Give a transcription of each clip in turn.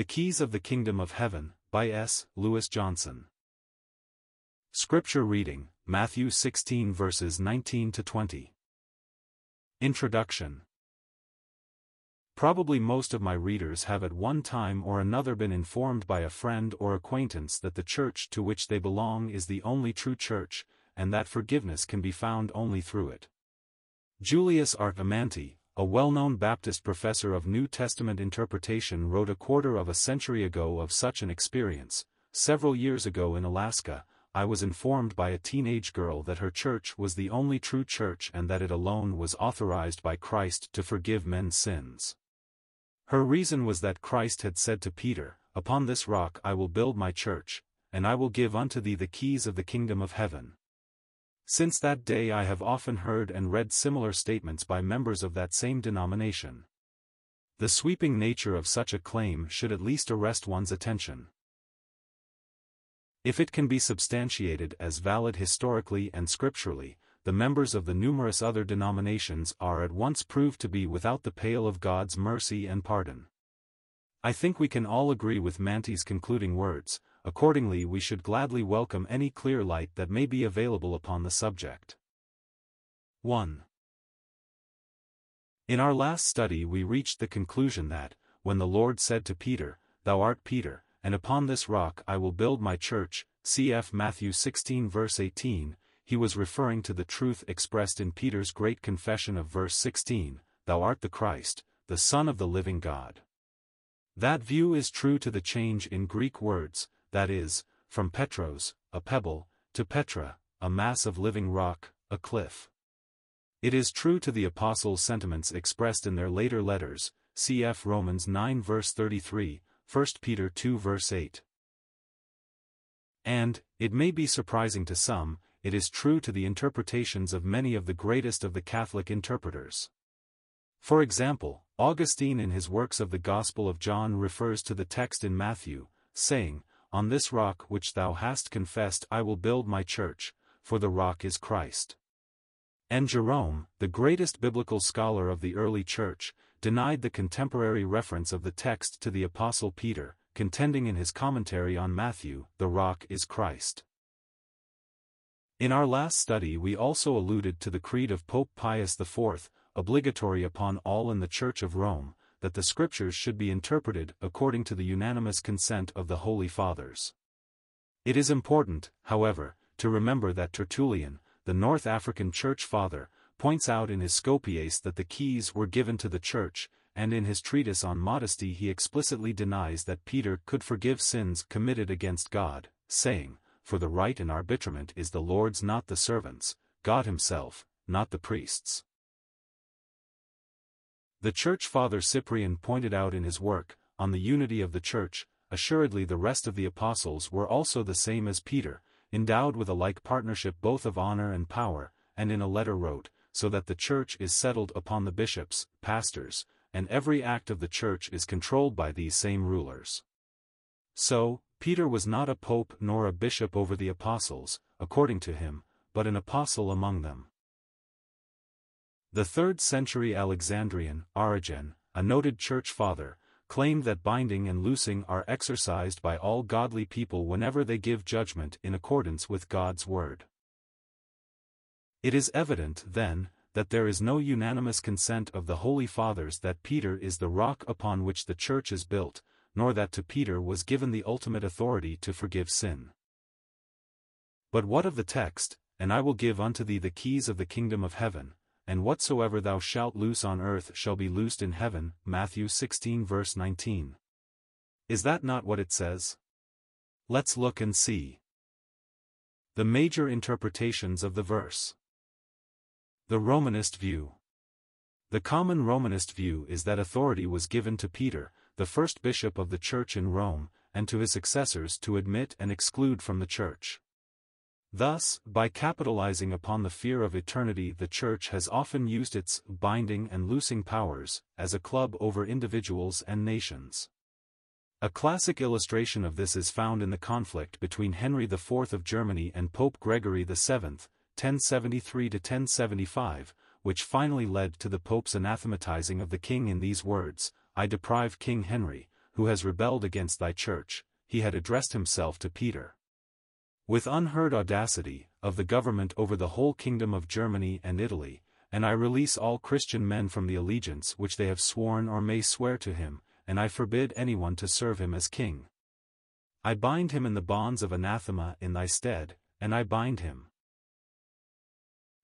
The Keys of the Kingdom of Heaven, by S. Lewis Johnson. Scripture reading, Matthew 16 verses 19 to 20. Introduction Probably most of my readers have at one time or another been informed by a friend or acquaintance that the church to which they belong is the only true church, and that forgiveness can be found only through it. Julius R. A well-known Baptist professor of New Testament interpretation wrote a quarter of a century ago of such an experience. Several years ago in Alaska, I was informed by a teenage girl that her church was the only true church and that it alone was authorized by Christ to forgive men's sins. Her reason was that Christ had said to Peter, Upon this rock I will build my church, and I will give unto thee the keys of the kingdom of heaven. Since that day I have often heard and read similar statements by members of that same denomination. The sweeping nature of such a claim should at least arrest one's attention. If it can be substantiated as valid historically and scripturally, the members of the numerous other denominations are at once proved to be without the pale of God's mercy and pardon. I think we can all agree with Mantey's concluding words, accordingly we should gladly welcome any clear light that may be available upon the subject. 1. In our last study we reached the conclusion that, when the Lord said to Peter, Thou art Peter, and upon this rock I will build my church, cf. Matthew 16 verse 18, he was referring to the truth expressed in Peter's great confession of verse 16, Thou art the Christ, the Son of the living God. That view is true to the change in Greek words, that is, from Petros, a pebble, to Petra, a mass of living rock, a cliff. It is true to the apostles' sentiments expressed in their later letters, cf. Romans 9 verse 33, 1 Peter 2 verse 8. And, it may be surprising to some, it is true to the interpretations of many of the greatest of the Catholic interpreters. For example, Augustine in his works of the Gospel of John refers to the text in Matthew, saying, on this rock which thou hast confessed I will build my church, for the rock is Christ. And Jerome, the greatest biblical scholar of the early church, denied the contemporary reference of the text to the Apostle Peter, contending in his commentary on Matthew, the rock is Christ. In our last study we also alluded to the creed of Pope Pius IV, obligatory upon all in the Church of Rome, that the scriptures should be interpreted according to the unanimous consent of the Holy Fathers. It is important, however, to remember that Tertullian, the North African Church Father, points out in his Scorpiace that the keys were given to the Church, and in his treatise on modesty he explicitly denies that Peter could forgive sins committed against God, saying, For the right and arbitrament is the Lord's not the servants, God himself, not the priests. The Church Father Cyprian pointed out in his work, On the Unity of the Church, assuredly the rest of the apostles were also the same as Peter, endowed with a like partnership both of honor and power, and in a letter wrote, so that the church is settled upon the bishops, pastors, and every act of the church is controlled by these same rulers. So, Peter was not a pope nor a bishop over the apostles, according to him, but an apostle among them. The 3rd century Alexandrian, Origen, a noted church father, claimed that binding and loosing are exercised by all godly people whenever they give judgment in accordance with God's word. It is evident, then, that there is no unanimous consent of the Holy Fathers that Peter is the rock upon which the Church is built, nor that to Peter was given the ultimate authority to forgive sin. But what of the text, and I will give unto thee the keys of the kingdom of heaven, and whatsoever thou shalt loose on earth shall be loosed in heaven. Matthew 16 verse 19. Is that not what it says? Let's look and see. The major interpretations of the verse. The Romanist view. The common Romanist view is that authority was given to Peter, the first bishop of the church in Rome, and to his successors to admit and exclude from the church. Thus, by capitalizing upon the fear of eternity the Church has often used its binding and loosing powers as a club over individuals and nations. A classic illustration of this is found in the conflict between Henry IV of Germany and Pope Gregory VII, 1073-1075, which finally led to the Pope's anathematizing of the king in these words, I deprive King Henry, who has rebelled against thy church, he had addressed himself to Peter. With unheard audacity, of the government over the whole kingdom of Germany and Italy, and I release all Christian men from the allegiance which they have sworn or may swear to him, and I forbid anyone to serve him as king. I bind him in the bonds of anathema in thy stead, and I bind him.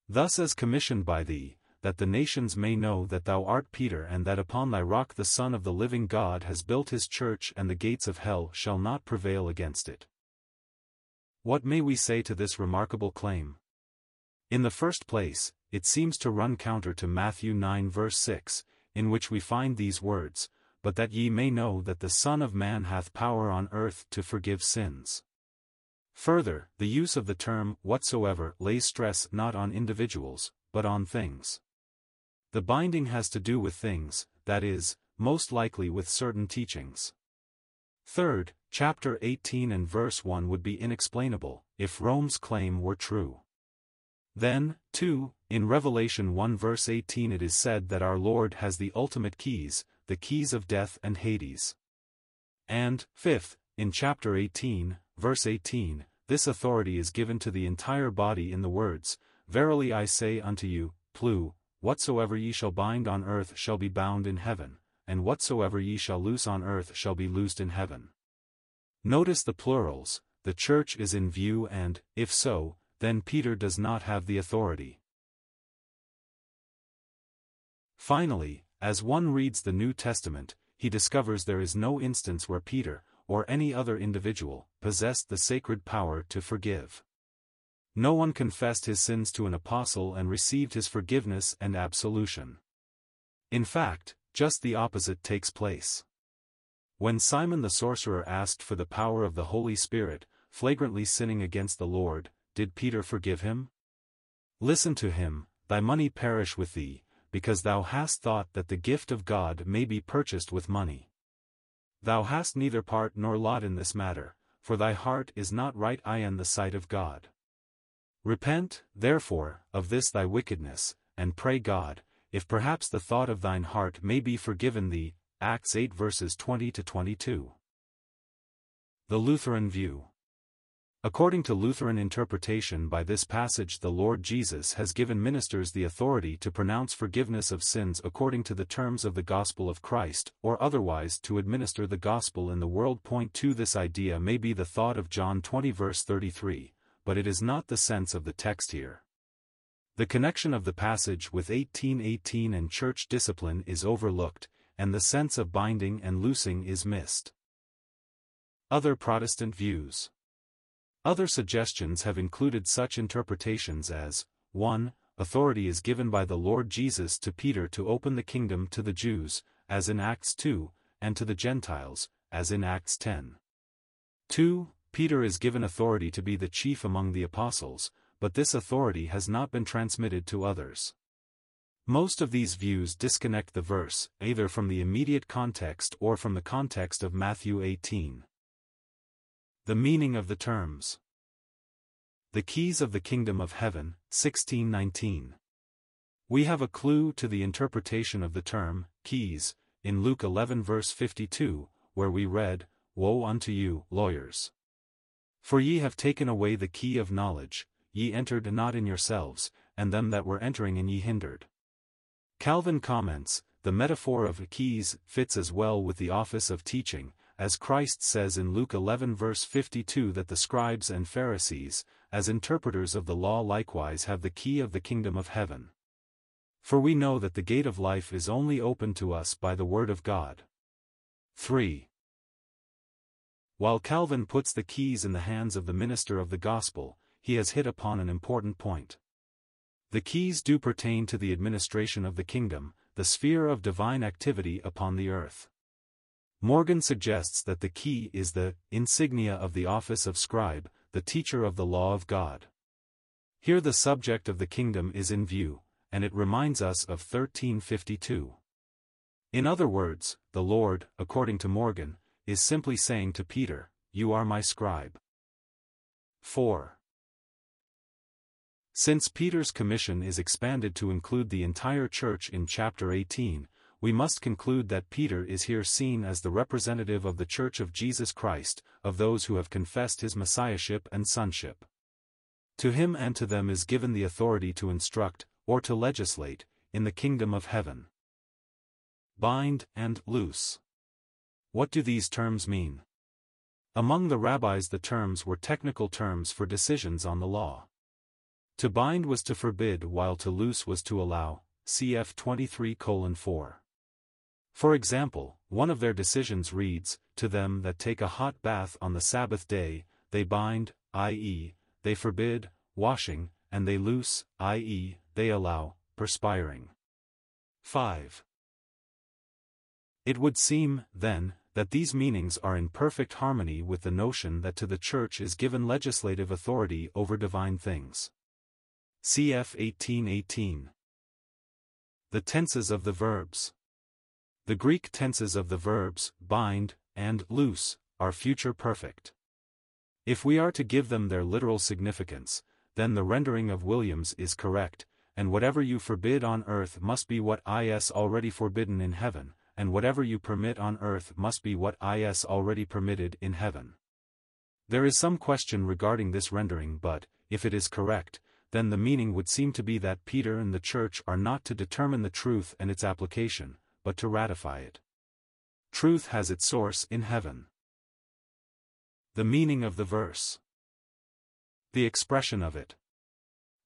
Thus as commissioned by thee, that the nations may know that thou art Peter and that upon thy rock the Son of the living God has built his church and the gates of hell shall not prevail against it. What may we say to this remarkable claim? In the first place, it seems to run counter to Matthew 9 verse 6, in which we find these words, But that ye may know that the Son of Man hath power on earth to forgive sins. Further, the use of the term whatsoever lays stress not on individuals, but on things. The binding has to do with things, that is, most likely with certain teachings. Third, chapter 18 and verse 1 would be inexplainable, if Rome's claim were true. Then, too, in Revelation 1 verse 18 it is said that our Lord has the ultimate keys, the keys of death and Hades. And, fifth, in chapter 18, verse 18, this authority is given to the entire body in the words, Verily I say unto you, Plu, whatsoever ye shall bind on earth shall be bound in heaven, and whatsoever ye shall loose on earth shall be loosed in heaven. Notice the plurals, the church is in view and, if so, then Peter does not have the authority. Finally, as one reads the New Testament, he discovers there is no instance where Peter, or any other individual, possessed the sacred power to forgive. No one confessed his sins to an apostle and received his forgiveness and absolution. In fact, just the opposite takes place. When Simon the sorcerer asked for the power of the Holy Spirit, flagrantly sinning against the Lord, did Peter forgive him? Listen to him, thy money perish with thee, because thou hast thought that the gift of God may be purchased with money. Thou hast neither part nor lot in this matter, for thy heart is not right I in the sight of God. Repent, therefore, of this thy wickedness, and pray God, if perhaps the thought of thine heart may be forgiven thee. Acts 8 verses 20 to 22. The Lutheran View According to Lutheran interpretation by this passage the Lord Jesus has given ministers the authority to pronounce forgiveness of sins according to the terms of the gospel of Christ, or otherwise to administer the gospel in the world. Point 2 This idea may be the thought of John 20 verse 33, but it is not the sense of the text here. The connection of the passage with 1818 and church discipline is overlooked, and the sense of binding and loosing is missed. Other Protestant views other suggestions have included such interpretations as 1. Authority is given by the Lord Jesus to Peter to open the kingdom to the Jews, as in Acts 2, and to the Gentiles, as in Acts 10. 2. Peter is given authority to be the chief among the apostles, but this authority has not been transmitted to others. Most of these views disconnect the verse, either from the immediate context or from the context of Matthew 18. The meaning of the terms. The Keys of the Kingdom of Heaven, 1619. We have a clue to the interpretation of the term, keys, in Luke 11 verse 52, where we read, Woe unto you, lawyers! For ye have taken away the key of knowledge, ye entered not in yourselves, and them that were entering in ye hindered. Calvin comments, the metaphor of keys fits as well with the office of teaching, as Christ says in Luke 11 verse 52 that the scribes and Pharisees, as interpreters of the law likewise have the key of the kingdom of heaven. For we know that the gate of life is only open to us by the word of God. 3. While Calvin puts the keys in the hands of the minister of the gospel, he has hit upon an important point. The keys do pertain to the administration of the kingdom, the sphere of divine activity upon the earth. Morgan suggests that the key is the insignia of the office of scribe, the teacher of the law of God. Here the subject of the kingdom is in view, and it reminds us of 1352. In other words, the Lord, according to Morgan, is simply saying to Peter, You are my scribe. 4. Since Peter's commission is expanded to include the entire church in chapter 18, we must conclude that Peter is here seen as the representative of the Church of Jesus Christ, of those who have confessed his messiahship and sonship. To him and to them is given the authority to instruct, or to legislate, in the kingdom of heaven. Bind and loose. What do these terms mean? Among the rabbis the terms were technical terms for decisions on the law. To bind was to forbid while to loose was to allow, cf 23:4. For example, one of their decisions reads, To them that take a hot bath on the Sabbath day, they bind, i.e., they forbid, washing, and they loose, i.e., they allow, perspiring. 5. It would seem, then, that these meanings are in perfect harmony with the notion that to the Church is given legislative authority over divine things. Cf 1818. The tenses of the verbs. The Greek tenses of the verbs, bind, and loose, are future perfect. If we are to give them their literal significance, then the rendering of Williams is correct, and whatever you forbid on earth must be what is already forbidden in heaven, and whatever you permit on earth must be what is already permitted in heaven. There is some question regarding this rendering but, if it is correct, then the meaning would seem to be that Peter and the Church are not to determine the truth and its application, but to ratify it. Truth has its source in heaven. The meaning of the verse. The expression of it.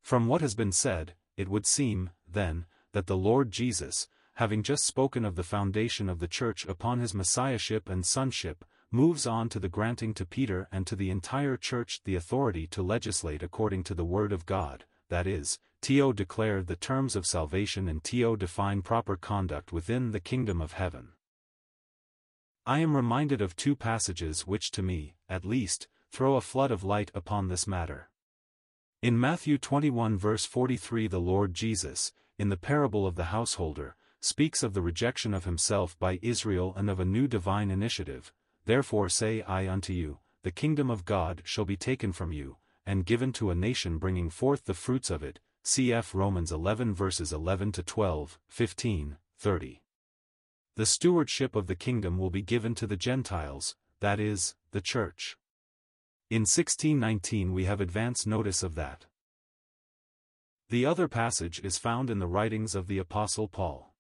From what has been said, it would seem, then, that the Lord Jesus, having just spoken of the foundation of the Church upon his Messiahship and sonship, moves on to the granting to Peter and to the entire Church the authority to legislate according to the Word of God, that is, T.O. declare the terms of salvation and T.O. define proper conduct within the kingdom of heaven. I am reminded of two passages which to me, at least, throw a flood of light upon this matter. In Matthew 21 verse 43 the Lord Jesus, in the parable of the householder, speaks of the rejection of himself by Israel and of a new divine initiative, Therefore say I unto you, the kingdom of God shall be taken from you, and given to a nation bringing forth the fruits of it, cf. Romans 11 verses 11 to 12, 15, 30. The stewardship of the kingdom will be given to the Gentiles, that is, the Church. In 1619 we have advance notice of that. The other passage is found in the writings of the Apostle Paul.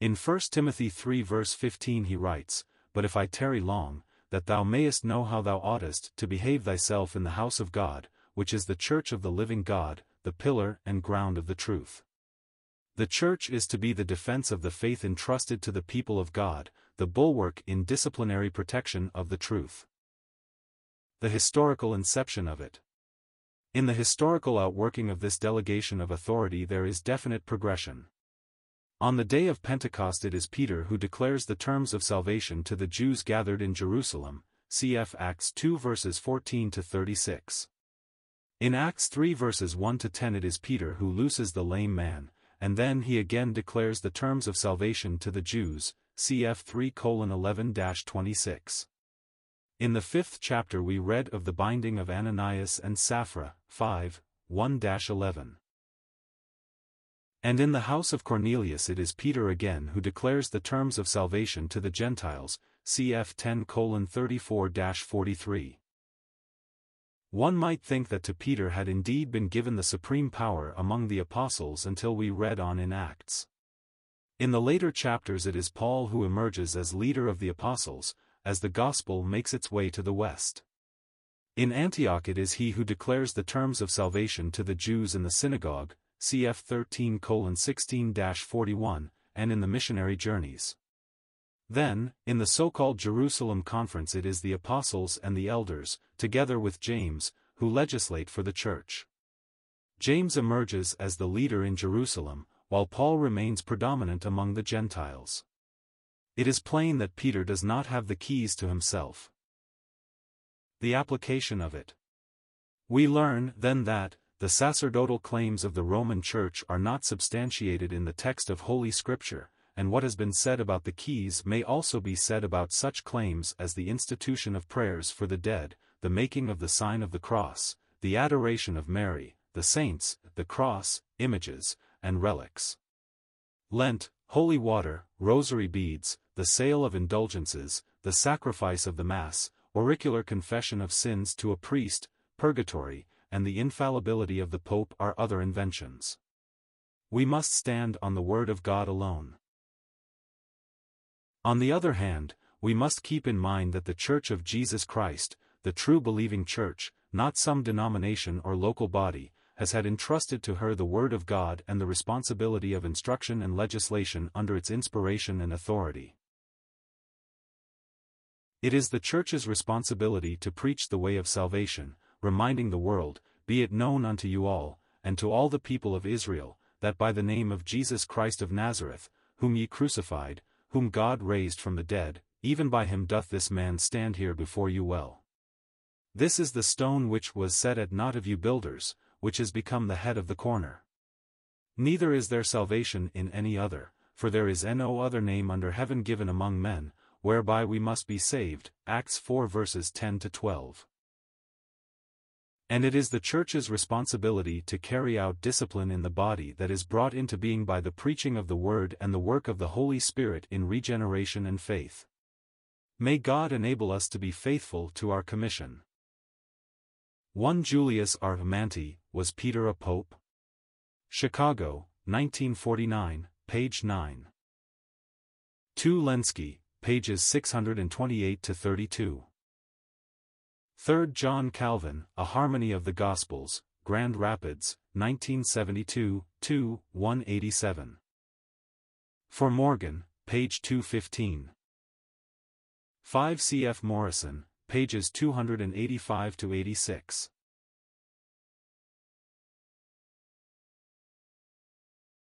In 1 Timothy 3 verse 15 he writes, But if I tarry long, that thou mayest know how thou oughtest to behave thyself in the house of God, which is the church of the living God, the pillar and ground of the truth. The church is to be the defense of the faith entrusted to the people of God, the bulwark in disciplinary protection of the truth. The historical inception of it. In the historical outworking of this delegation of authority there is definite progression. On the day of Pentecost it is Peter who declares the terms of salvation to the Jews gathered in Jerusalem, cf. Acts 2 verses 14 to 36. In Acts 3 verses 1 to 10 it is Peter who looses the lame man, and then he again declares the terms of salvation to the Jews, cf 3 11-26. In the fifth chapter we read of the binding of Ananias and Sapphira, 5, 1-11. And in the house of Cornelius it is Peter again who declares the terms of salvation to the Gentiles, cf 10 34-43. One might think that to Peter had indeed been given the supreme power among the apostles until we read on in Acts. In the later chapters it is Paul who emerges as leader of the apostles, as the gospel makes its way to the west. In Antioch it is he who declares the terms of salvation to the Jews in the synagogue, cf 13 16-41, and in the missionary journeys. Then, in the so-called Jerusalem Conference it is the apostles and the elders, together with James, who legislate for the church. James emerges as the leader in Jerusalem, while Paul remains predominant among the Gentiles it is plain that Peter does not have the keys to himself. The application of it. We learn, then that, the sacerdotal claims of the Roman Church are not substantiated in the text of Holy Scripture, and what has been said about the keys may also be said about such claims as the institution of prayers for the dead, the making of the sign of the cross, the adoration of Mary, the saints, the cross, images, and relics. Lent, holy water, rosary beads, the sale of indulgences, the sacrifice of the Mass, auricular confession of sins to a priest, purgatory, and the infallibility of the Pope are other inventions. We must stand on the Word of God alone. On the other hand, we must keep in mind that the Church of Jesus Christ, the true believing Church, not some denomination or local body, has had entrusted to her the Word of God and the responsibility of instruction and legislation under its inspiration and authority. It is the Church's responsibility to preach the way of salvation, reminding the world, be it known unto you all, and to all the people of Israel, that by the name of Jesus Christ of Nazareth, whom ye crucified, whom God raised from the dead, even by him doth this man stand here before you well. This is the stone which was set at naught of you builders, which is become the head of the corner. Neither is there salvation in any other, for there is no other name under heaven given among men, whereby we must be saved. Acts 4 verses 10 to 12. And it is the Church's responsibility to carry out discipline in the body that is brought into being by the preaching of the Word and the work of the Holy Spirit in regeneration and faith. May God enable us to be faithful to our commission. 1 Julius R. Mantey, was Peter a Pope? Chicago, 1949, page 9. 2 Lenski, pages 628 to 32. 3rd John Calvin, A Harmony of the Gospels, Grand Rapids, 1972, 2, 187. For Morgan, page 215. 5 C. F. Morrison, pages 285 to 86.